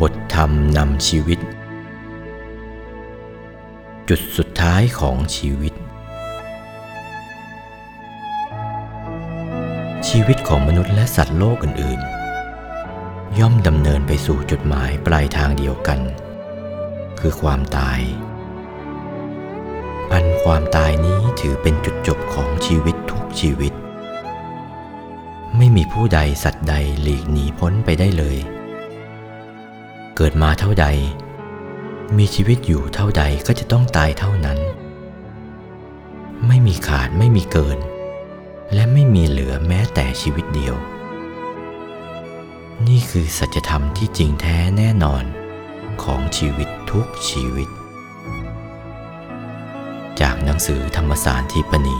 บทธรรมนำชีวิต จุดสุดท้ายของชีวิต ชีวิตของมนุษย์และสัตว์โลกอื่น ๆ ย่อมดำเนินไปสู่จุดหมายปลายทางเดียวกัน คือความตาย อันความตายนี้ถือเป็นจุดจบของชีวิตทุกชีวิต ไม่มีผู้ใดสัตว์ใดหลีกหนีพ้นไปได้เลย เกิดมาเท่าใด มีชีวิตอยู่เท่าใดก็จะต้องตายเท่านั้น ไม่มีขาดไม่มีเกิน และไม่มีเหลือแม้แต่ชีวิตเดียว นี่คือสัจธรรมที่จริงแท้แน่นอนของชีวิตทุกชีวิต จากหนังสือธรรมสารทีปณี